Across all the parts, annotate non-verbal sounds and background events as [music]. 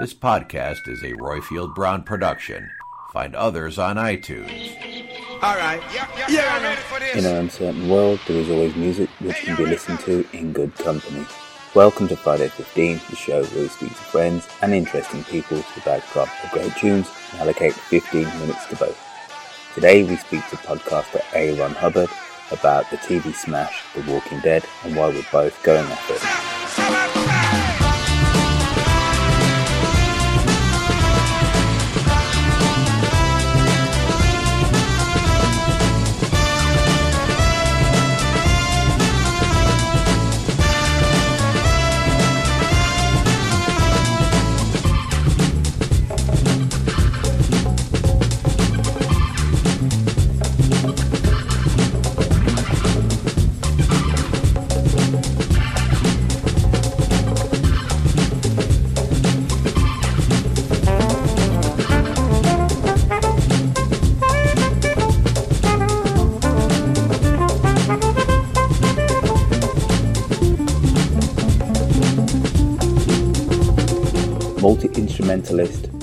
This podcast is a Roifield Brown production. Find others on iTunes. All right. Yeah, yeah, yeah. I'm ready for this. In an uncertain world, there is always music which can be listened to in good company. Welcome to Friday 15, the show where we speak to friends and interesting people to the backdrop of great tunes and allocate 15 minutes to both. Today we speak to podcaster Aaron Hubbard about the TV smash The Walking Dead and why we're both going after it.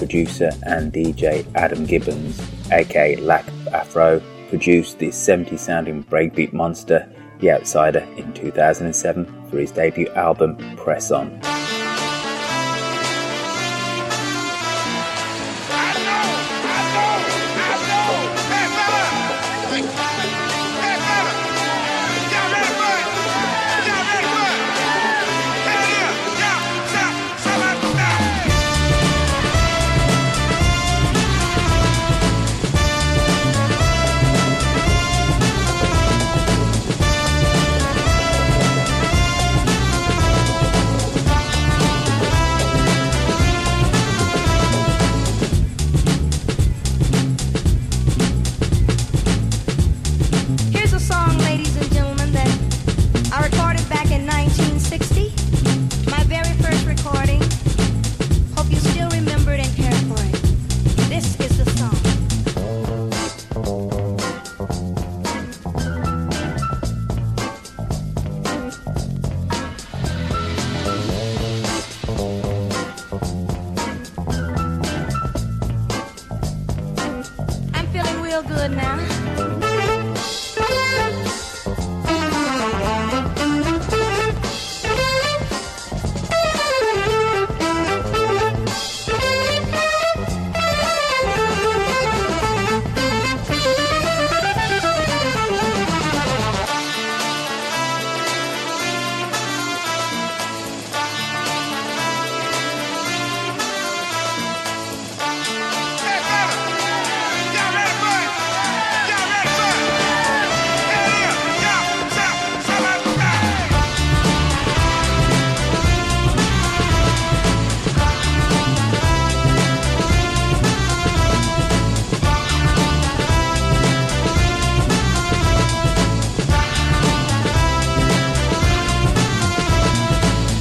Producer and DJ Adam Gibbons, aka Lack Afro, produced the 70-sounding breakbeat monster The Outsider in 2007 for his debut album Press On.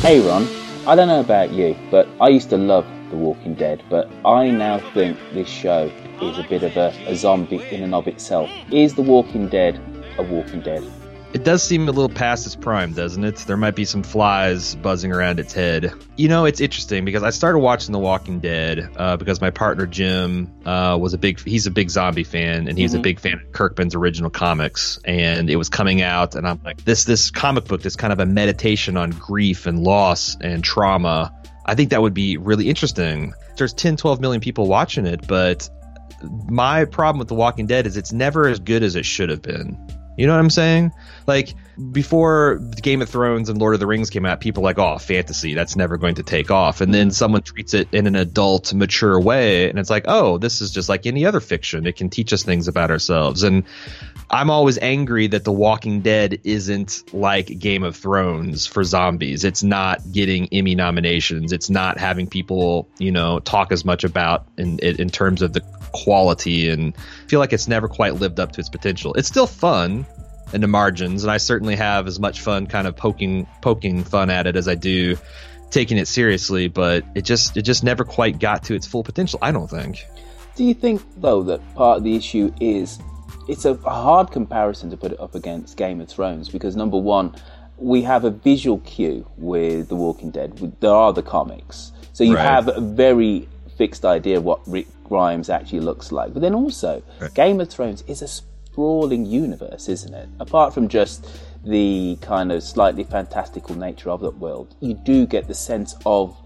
Hey Ron, I don't know about you, but I used to love The Walking Dead, but I now think this show is a bit of a, a zombie in and of itself. Is The Walking Dead a Walking Dead? It does seem a little past its prime, doesn't it? There might be some flies buzzing around its head. You know, it's interesting because I started watching The Walking Dead uh, because my partner Jim uh, was a big he's a big zombie fan and he's a big fan of Kirkman's original comics and it was coming out and I'm like this this comic book is kind of a meditation on grief and loss and trauma. I think that would be really interesting. There's 10 12 million people watching it, but my problem with The Walking Dead is it's never as good as it should have been. You know what I'm saying? Like before Game of Thrones and Lord of the Rings came out, people were like, "Oh, fantasy, that's never going to take off." And then mm-hmm. someone treats it in an adult, mature way, and it's like, "Oh, this is just like any other fiction. It can teach us things about ourselves." And I'm always angry that The Walking Dead isn't like Game of Thrones for zombies. It's not getting Emmy nominations. It's not having people, you know, talk as much about in in terms of the quality and feel like it's never quite lived up to its potential. It's still fun in the margins, and I certainly have as much fun kind of poking poking fun at it as I do taking it seriously, but it just it just never quite got to its full potential, I don't think. Do you think, though, that part of the issue is it's a hard comparison to put it up against Game of Thrones because number one, we have a visual cue with The Walking Dead. There are the comics, so you Right. have a very fixed idea of what Rick Grimes actually looks like. But then also, Game of Thrones is a sprawling universe, isn't it? Apart from just the kind of slightly fantastical nature of that world, you do get the sense of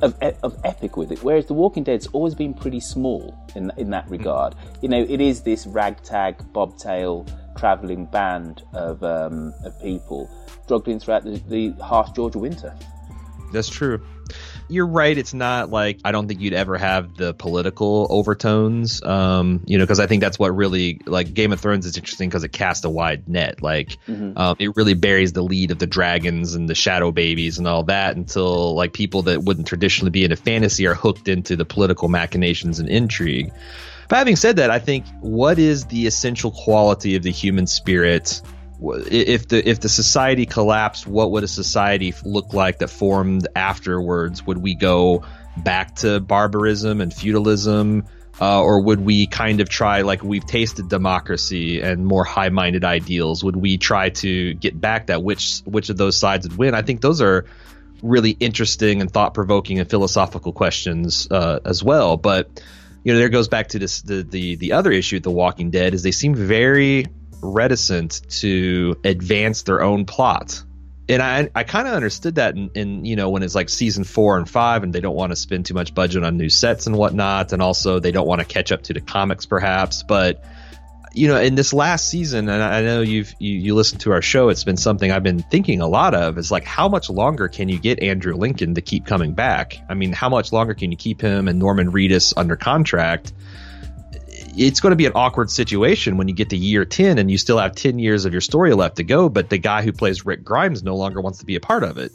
of, of epic with it. Whereas The Walking Dead's always been pretty small in in that regard. You know, it is this ragtag, bobtail, travelling band of um, of people struggling throughout the, the harsh Georgia winter. That's true. You're right. It's not like I don't think you'd ever have the political overtones. Um, you know, because I think that's what really like Game of Thrones is interesting because it casts a wide net. Like, um, it really buries the lead of the dragons and the shadow babies and all that until like people that wouldn't traditionally be into fantasy are hooked into the political machinations and intrigue. But having said that, I think what is the essential quality of the human spirit? If the if the society collapsed, what would a society look like that formed afterwards? Would we go back to barbarism and feudalism, uh, or would we kind of try like we've tasted democracy and more high-minded ideals? Would we try to get back that which which of those sides would win? I think those are really interesting and thought-provoking and philosophical questions uh, as well. But you know, there goes back to this the the the other issue with The Walking Dead is they seem very reticent to advance their own plot. And I I kind of understood that in, in you know when it's like season four and five and they don't want to spend too much budget on new sets and whatnot and also they don't want to catch up to the comics perhaps but you know in this last season and I know you've you, you listened to our show it's been something I've been thinking a lot of is like how much longer can you get Andrew Lincoln to keep coming back I mean how much longer can you keep him and Norman Reedus under contract it's going to be an awkward situation when you get to year 10 and you still have 10 years of your story left to go, but the guy who plays Rick Grimes no longer wants to be a part of it.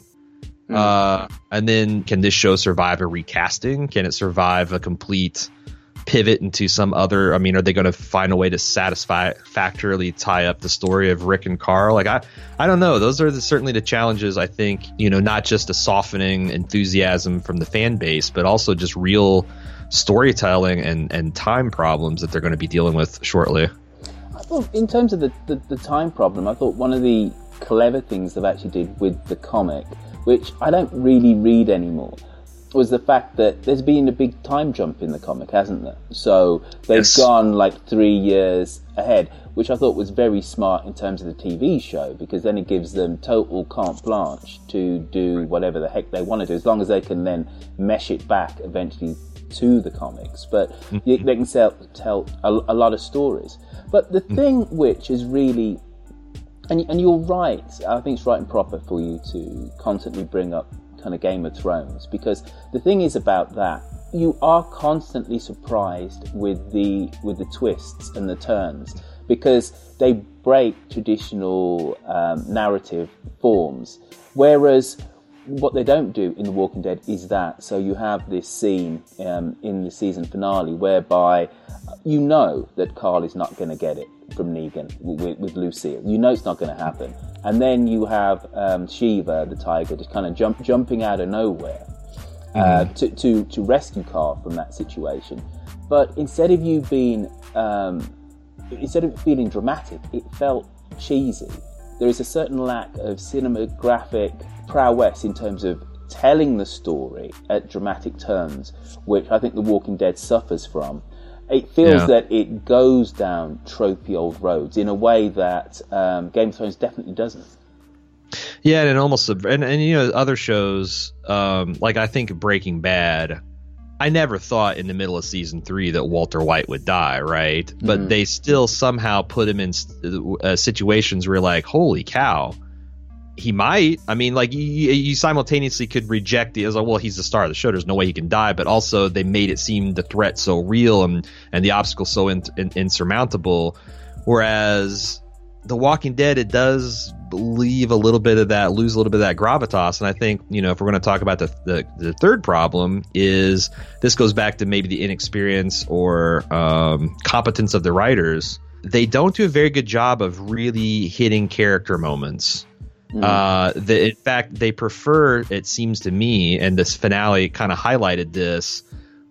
Uh, and then can this show survive a recasting? Can it survive a complete pivot into some other? I mean, are they going to find a way to satisfactorily tie up the story of Rick and Carl? Like, I, I don't know. Those are the, certainly the challenges. I think you know, not just a softening enthusiasm from the fan base, but also just real storytelling and and time problems that they're going to be dealing with shortly. I thought, in terms of the, the, the time problem, I thought one of the clever things they've actually did with the comic, which I don't really read anymore, was the fact that there's been a big time jump in the comic, hasn't there? So they've Yes. gone like three years ahead, which I thought was very smart in terms of the TV show, because then it gives them total carte blanche to do whatever the heck they want to do, as long as they can then mesh it back eventually to the comics. But you, they can sell, tell a, a lot of stories. But the thing which is really and, and you're right. I think it's right and proper for you to constantly bring up kind of Game of Thrones because the thing is about that you are constantly surprised with the with the twists and the turns because they break traditional um, narrative forms, whereas what they don't do in The Walking Dead is that. So you have this scene um, in the season finale whereby you know that Carl is not going to get it from Negan with, with Lucille. You know it's not going to happen. And then you have um, Shiva, the tiger, just kind of jump, jumping out of nowhere uh, to, to, to rescue Carl from that situation. But instead of you being, um, instead of feeling dramatic, it felt cheesy. There is a certain lack of cinematographic prowess in terms of telling the story at dramatic turns, which I think The Walking Dead suffers from. It feels Yeah. that it goes down tropey old roads in a way that um, Game of Thrones definitely doesn't. Yeah, and it almost and and you know other shows um, like I think Breaking Bad I never thought in the middle of season three that Walter White would die, right? But Mhm. they still somehow put him in uh, situations where, like, holy cow, he might. I mean, like, you, you simultaneously could reject it as like, well, he's the star of the show. There's no way he can die. But also, they made it seem the threat so real and and the obstacle so in, in, insurmountable. Whereas The Walking Dead, it does leave a little bit of that, lose a little bit of that gravitas. And I think, you know, if we're going to talk about the, the, the third problem, is this goes back to maybe the inexperience or um, competence of the writers. They don't do a very good job of really hitting character moments. Uh, the, in fact, they prefer, it seems to me, and this finale kind of highlighted this.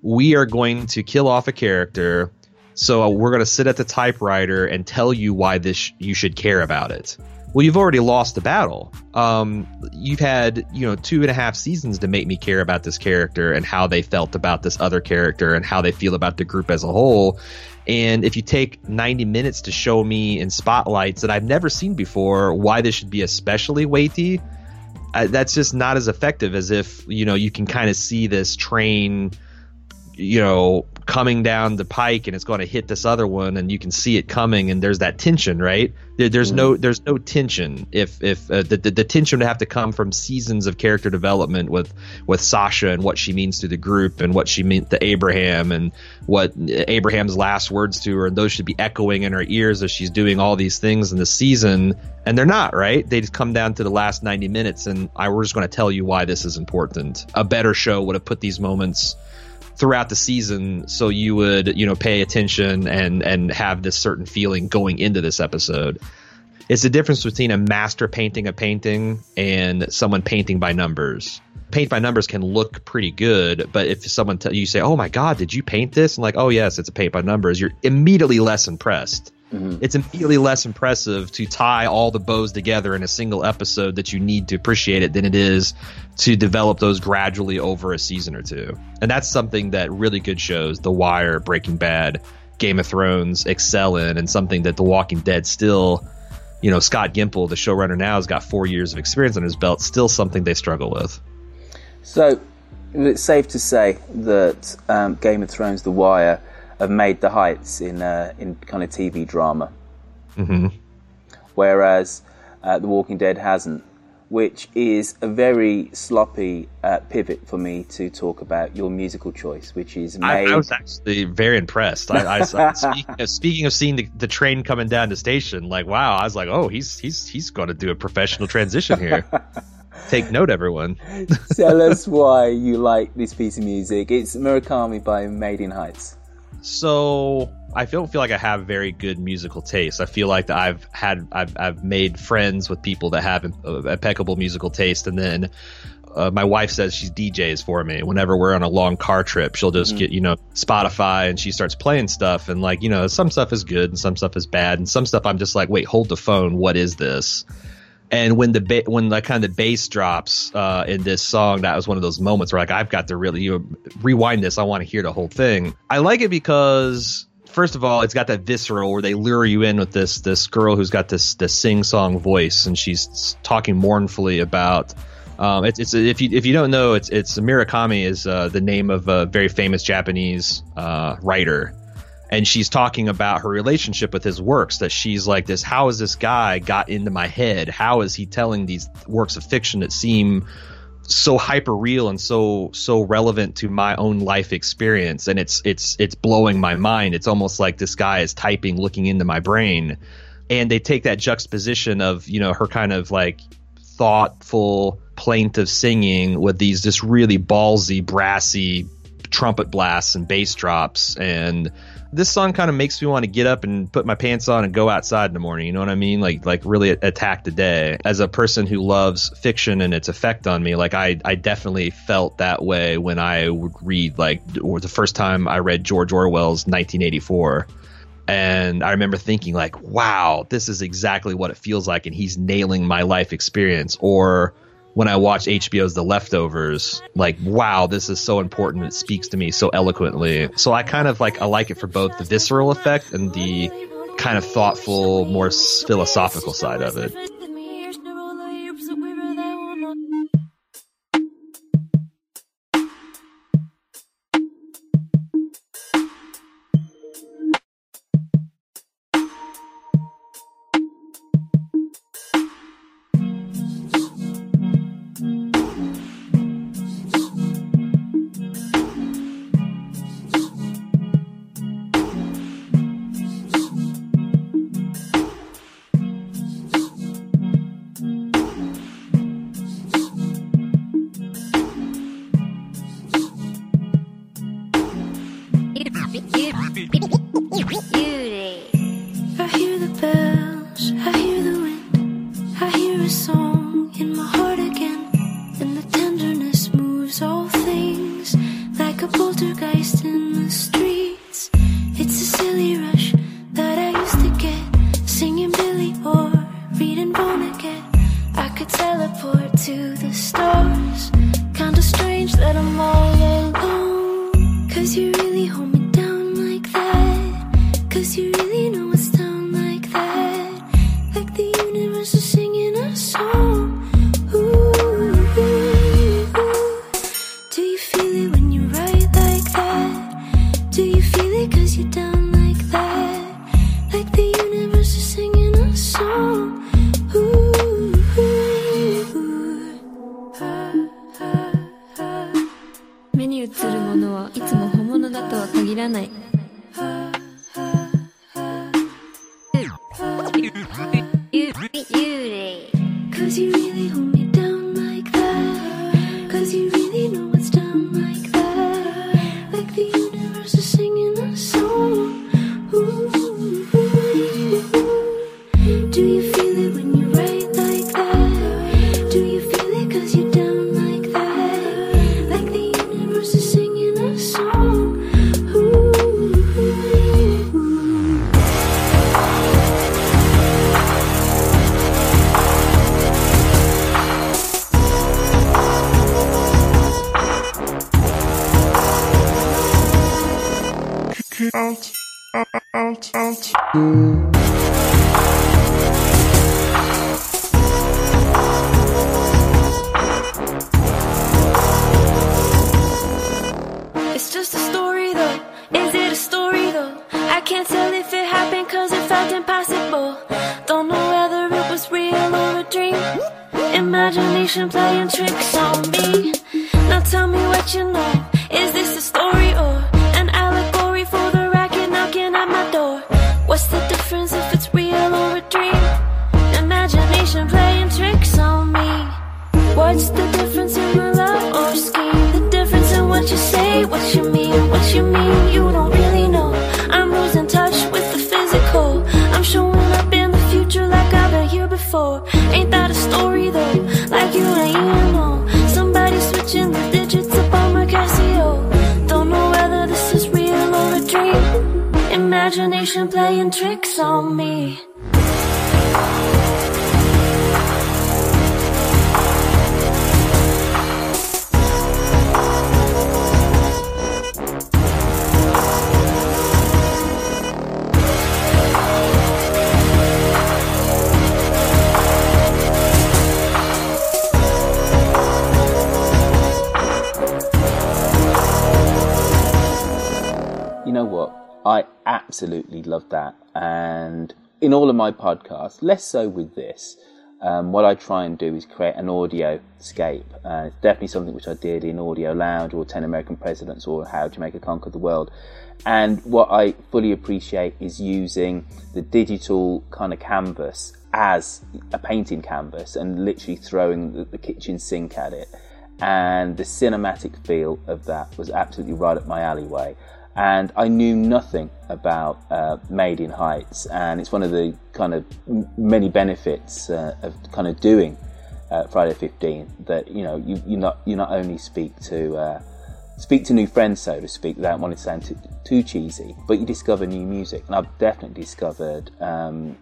We are going to kill off a character, so we're going to sit at the typewriter and tell you why this you should care about it. Well, you've already lost the battle. Um, you've had you know two and a half seasons to make me care about this character and how they felt about this other character and how they feel about the group as a whole. And if you take 90 minutes to show me in spotlights that I've never seen before why this should be especially weighty, uh, that's just not as effective as if you know you can kind of see this train you know coming down the pike and it's going to hit this other one and you can see it coming and there's that tension right? There, there's no there's no tension if if uh, the, the, the tension would have to come from seasons of character development with with Sasha and what she means to the group and what she meant to Abraham and what Abraham's last words to her and those should be echoing in her ears as she's doing all these things in the season and they're not right? They just come down to the last 90 minutes and I we're just going to tell you why this is important. A better show would have put these moments throughout the season so you would you know pay attention and and have this certain feeling going into this episode. It's the difference between a master painting a painting and someone painting by numbers. Paint by numbers can look pretty good but if someone you say oh my god did you paint this? And like oh yes it's a paint by numbers. You're immediately less impressed it's immediately less impressive to tie all the bows together in a single episode that you need to appreciate it than it is to develop those gradually over a season or two. And that's something that really good shows, The Wire, Breaking Bad, Game of Thrones excel in, and something that The Walking Dead still, you know, Scott Gimple, the showrunner now, has got four years of experience on his belt, still something they struggle with. So, it's safe to say that um, Game of Thrones, The Wire, have made the heights in uh, in kind of TV drama, hmm whereas uh, The Walking Dead hasn't, which is a very sloppy uh, pivot for me to talk about your musical choice, which is I, made. I was actually very impressed. I, I [laughs] speaking, of, speaking of seeing the, the train coming down the station, like wow, I was like, oh, he's he's he's going to do a professional transition here. [laughs] Take note, everyone. Tell us [laughs] why you like this piece of music. It's Murakami by Made in Heights. So I don't feel like I have very good musical taste. I feel like that I've had I've I've made friends with people that have uh, impeccable musical taste, and then uh, my wife says she's DJs for me. Whenever we're on a long car trip, she'll just get you know Spotify and she starts playing stuff, and like you know some stuff is good and some stuff is bad, and some stuff I'm just like, wait, hold the phone, what is this? And when the ba- when the kind of the bass drops uh, in this song, that was one of those moments where like I've got to really you rewind this. I want to hear the whole thing. I like it because first of all, it's got that visceral where they lure you in with this this girl who's got this this sing song voice, and she's talking mournfully about. Um, it's, it's if you if you don't know, it's it's Murakami is uh, the name of a very famous Japanese uh, writer, and she's talking about her relationship with his works. That she's like this: How has this guy got into my head? How is he telling these works of fiction that seem so hyper real and so so relevant to my own life experience and it's it's it's blowing my mind it's almost like this guy is typing looking into my brain and they take that juxtaposition of you know her kind of like thoughtful plaintive singing with these just really ballsy brassy trumpet blasts and bass drops and this song kind of makes me want to get up and put my pants on and go outside in the morning. You know what I mean? Like like really attack the day. As a person who loves fiction and its effect on me, like I I definitely felt that way when I would read like or the first time I read George Orwell's 1984. And I remember thinking like, wow, this is exactly what it feels like and he's nailing my life experience or when I watch HBO's The Leftovers, like, wow, this is so important. It speaks to me so eloquently. So I kind of like, I like it for both the visceral effect and the kind of thoughtful, more philosophical side of it. It's Playing tricks on me. You know what? I absolutely love that. And in all of my podcasts, less so with this, um, what I try and do is create an audio scape. Uh, it's definitely something which I did in Audio Lounge or 10 American Presidents or How Jamaica Conquered the World. And what I fully appreciate is using the digital kind of canvas as a painting canvas and literally throwing the, the kitchen sink at it. And the cinematic feel of that was absolutely right up my alleyway and I knew nothing about uh, Made in Heights, and it's one of the kind of many benefits uh, of kind of doing uh, Friday 15 that you know you, you not you not only speak to uh, speak to new friends, so to speak, without wanting to sound too, too cheesy, but you discover new music, and I've definitely discovered um,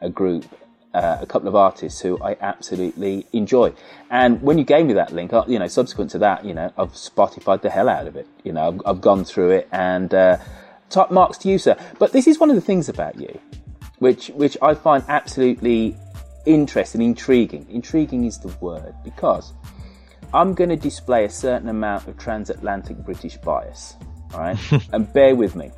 a group. Uh, a couple of artists who I absolutely enjoy, and when you gave me that link, you know, subsequent to that, you know, I've Spotified the hell out of it. You know, I've, I've gone through it, and uh, top marks to you, sir. But this is one of the things about you, which which I find absolutely interesting, intriguing. Intriguing is the word because I'm going to display a certain amount of transatlantic British bias. All right, [laughs] and bear with me.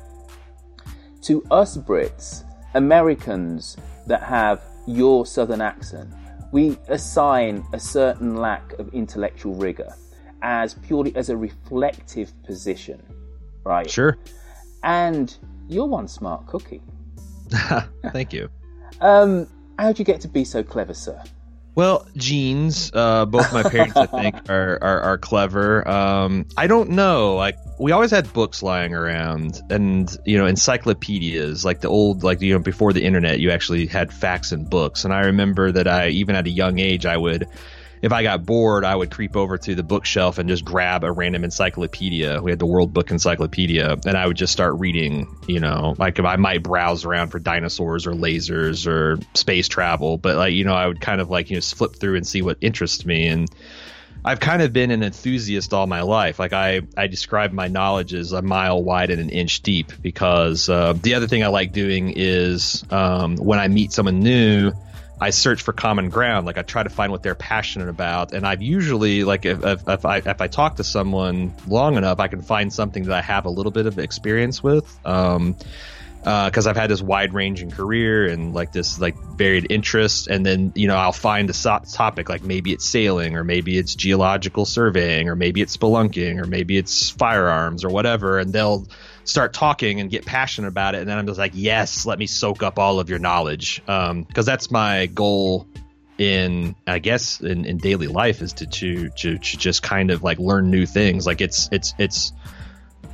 To us Brits, Americans that have your southern accent, we assign a certain lack of intellectual rigor as purely as a reflective position, right? Sure. And you're one smart cookie. [laughs] Thank you. Um, how'd you get to be so clever, sir? Well, genes. Uh, both my parents, I think, [laughs] are, are are clever. Um, I don't know. Like we always had books lying around, and you know, encyclopedias, like the old, like you know, before the internet, you actually had facts and books. And I remember that I, even at a young age, I would if I got bored, I would creep over to the bookshelf and just grab a random encyclopedia. We had the World Book Encyclopedia, and I would just start reading. You know, like I might browse around for dinosaurs or lasers or space travel, but like you know, I would kind of like you know flip through and see what interests me and. I've kind of been an enthusiast all my life. Like I, I describe my knowledge as a mile wide and an inch deep because uh, the other thing I like doing is um, when I meet someone new, I search for common ground. Like I try to find what they're passionate about, and I've usually like if, if, if I if I talk to someone long enough, I can find something that I have a little bit of experience with. Um, because uh, I've had this wide ranging career and like this like varied interest, and then you know I'll find a so- topic like maybe it's sailing or maybe it's geological surveying or maybe it's spelunking or maybe it's firearms or whatever, and they'll start talking and get passionate about it, and then I'm just like, yes, let me soak up all of your knowledge, because um, that's my goal in I guess in, in daily life is to, to to to just kind of like learn new things. Like it's it's it's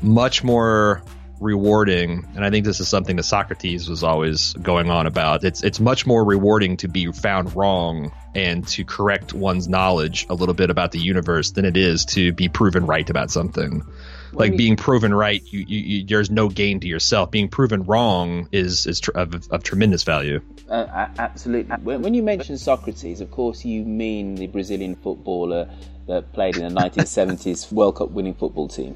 much more rewarding. And i think this is something that socrates was always going on about. It's it's much more rewarding to be found wrong and to correct one's knowledge a little bit about the universe than it is to be proven right about something like being proven right you, you, you, there's no gain to yourself. Being proven wrong is is tr- of, of tremendous value. Uh, absolutely when, when you mention socrates of course you mean the brazilian footballer that played in the 1970s [laughs] world cup winning football team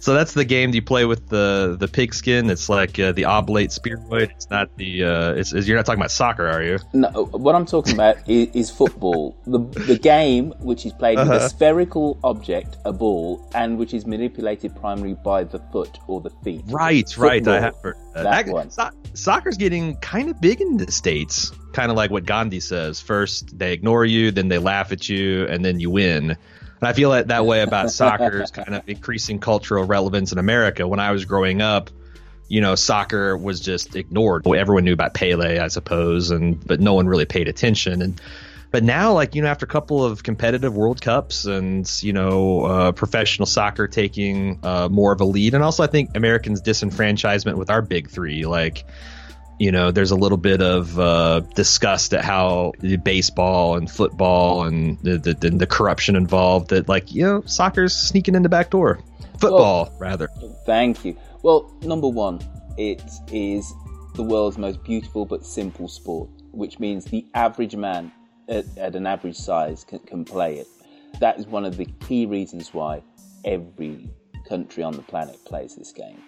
so that's the game you play with the the pigskin. It's like uh, the oblate spheroid. It's not the. Uh, it's, it's, you're not talking about soccer, are you? No. What I'm talking about [laughs] is, is, football. The the game which is played uh-huh. with a spherical object, a ball, and which is manipulated primarily by the foot or the feet. Right. Football, right. I have heard that. that one. So, soccer's getting kind of big in the states. Kind of like what Gandhi says. First they ignore you, then they laugh at you, and then you win. And I feel that, that way about [laughs] soccer's kind of increasing cultural relevance in America. When I was growing up, you know, soccer was just ignored. Everyone knew about Pele, I suppose, and but no one really paid attention. And but now, like you know, after a couple of competitive World Cups and you know, uh, professional soccer taking uh, more of a lead, and also I think Americans' disenfranchisement with our big three, like you know, there's a little bit of uh, disgust at how baseball and football and the, the, the, corruption involved that, like, you know, soccer's sneaking in the back door. Football, well, rather. Thank you. Well, number one, it is the world's most beautiful but simple sport, which means the average man at, at an average size can, can play it. That is one of the key reasons why every country on the planet plays this game.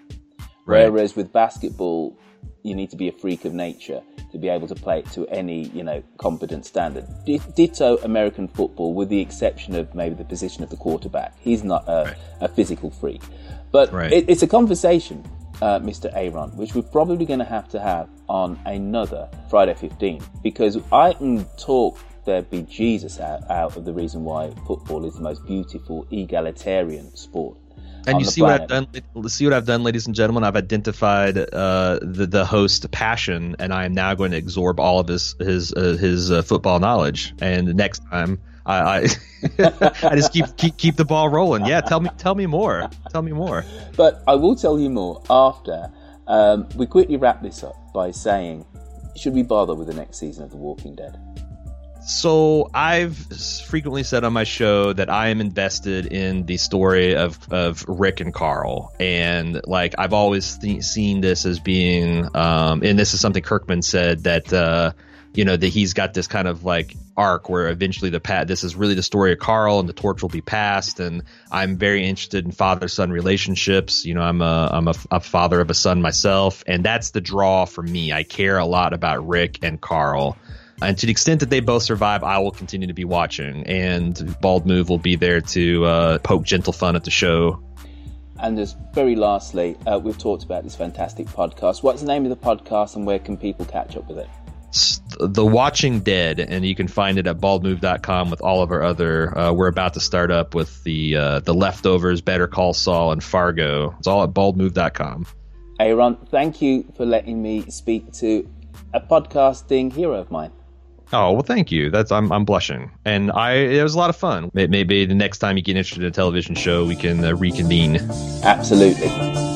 Right. Whereas with basketball, you need to be a freak of nature to be able to play it to any you know competent standard. D- ditto American football, with the exception of maybe the position of the quarterback. He's not a, right. a physical freak, but right. it, it's a conversation, uh, Mr. Aaron, which we're probably going to have to have on another Friday 15 because I can talk there be Jesus out, out of the reason why football is the most beautiful egalitarian sport and you see planet. what I've done. See what I've done, ladies and gentlemen. I've identified uh, the the host passion, and I am now going to absorb all of his his uh, his uh, football knowledge. And next time, I I, [laughs] I just keep, keep keep the ball rolling. Yeah, tell me tell me more. Tell me more. But I will tell you more after um, we quickly wrap this up by saying, should we bother with the next season of The Walking Dead? So I've frequently said on my show that I am invested in the story of of Rick and Carl, and like I've always th- seen this as being, um, and this is something Kirkman said that. Uh, you know that he's got this kind of like arc where eventually the pat this is really the story of Carl and the torch will be passed. And I'm very interested in father son relationships. You know I'm a I'm a, a, father of a son myself. And that's the draw for me. I care a lot about Rick and Carl and to the extent that they both survive, I will continue to be watching. And Bald Move will be there to uh, poke gentle fun at the show. And just very lastly, uh, we've talked about this fantastic podcast. What's the name of the podcast and where can people catch up with it? The Watching Dead, and you can find it at baldmove.com with all of our other. Uh, we're about to start up with the uh, the leftovers, Better Call Saul, and Fargo. It's all at baldmove.com. Aaron, thank you for letting me speak to a podcasting hero of mine. Oh well, thank you. That's I'm I'm blushing, and I it was a lot of fun. Maybe the next time you get interested in a television show, we can uh, reconvene. Absolutely.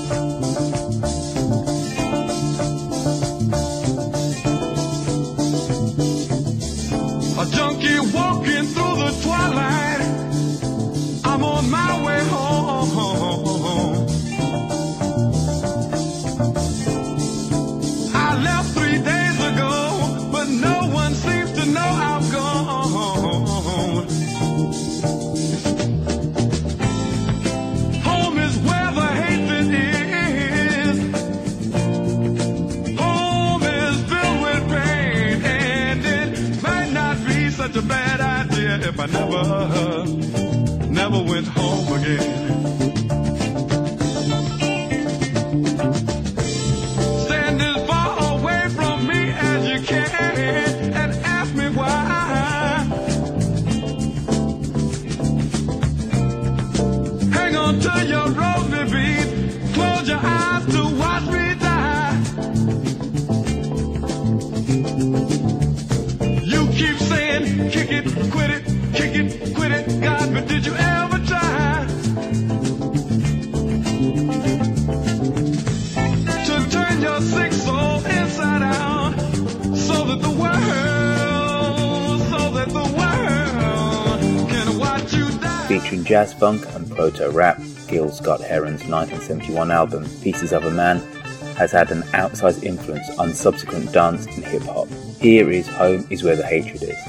Stand Featuring jazz funk and proto rap, Gil Scott Heron's 1971 album Pieces of a Man has had an outsized influence on subsequent dance and hip hop. Here is Home is Where the Hatred Is.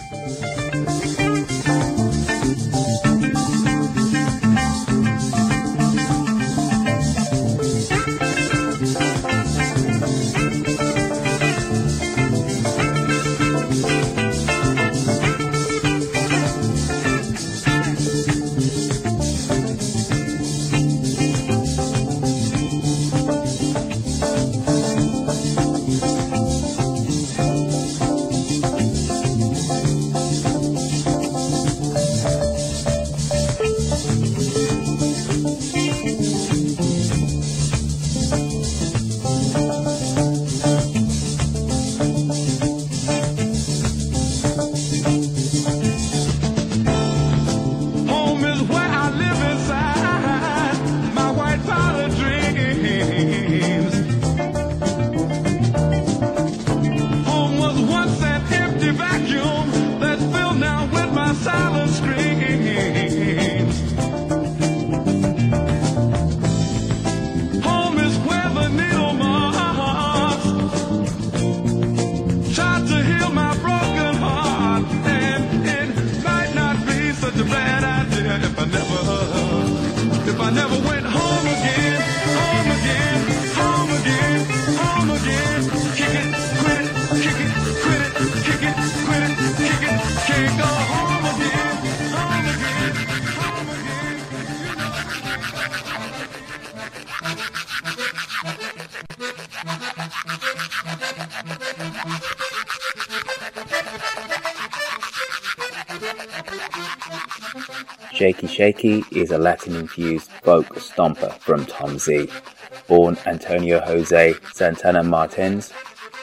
Shaky Shaky is a Latin infused folk stomper from Tom Zé. Born Antonio Jose Santana Martins,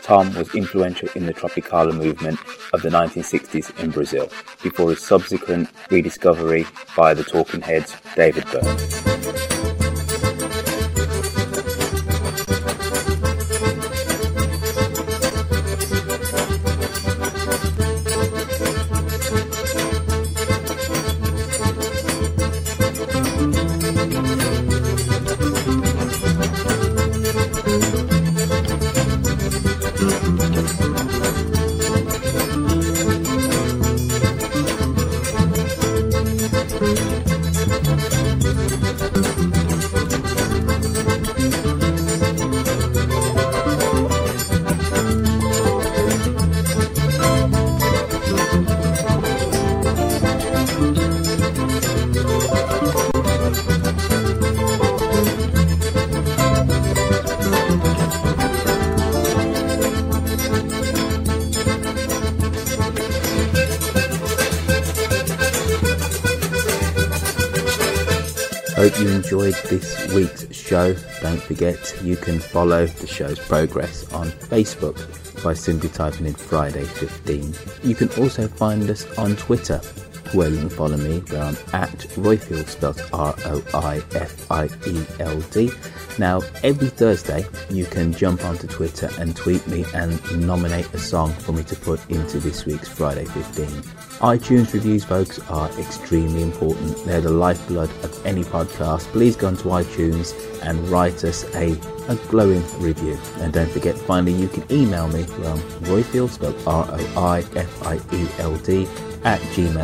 Tom was influential in the Tropicália movement of the 1960s in Brazil, before his subsequent rediscovery by the Talking Heads' David Byrne. Enjoyed this week's show. Don't forget you can follow the show's progress on Facebook. by simply typing in Friday 15. You can also find us on Twitter where you can follow me, where I'm at Roifield, spelled R-O-I-F-I-E-L-D. Now, every Thursday, you can jump onto Twitter and tweet me and nominate a song for me to put into this week's Friday 15. iTunes reviews, folks, are extremely important. They're the lifeblood of any podcast. Please go onto iTunes and write us a, a glowing review. And don't forget, finally, you can email me from Roifield, spelled R-O-I-F-I-E-L-D, at gmail.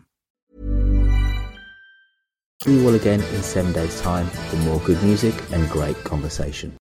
See you all again in seven days' time for more good music and great conversation.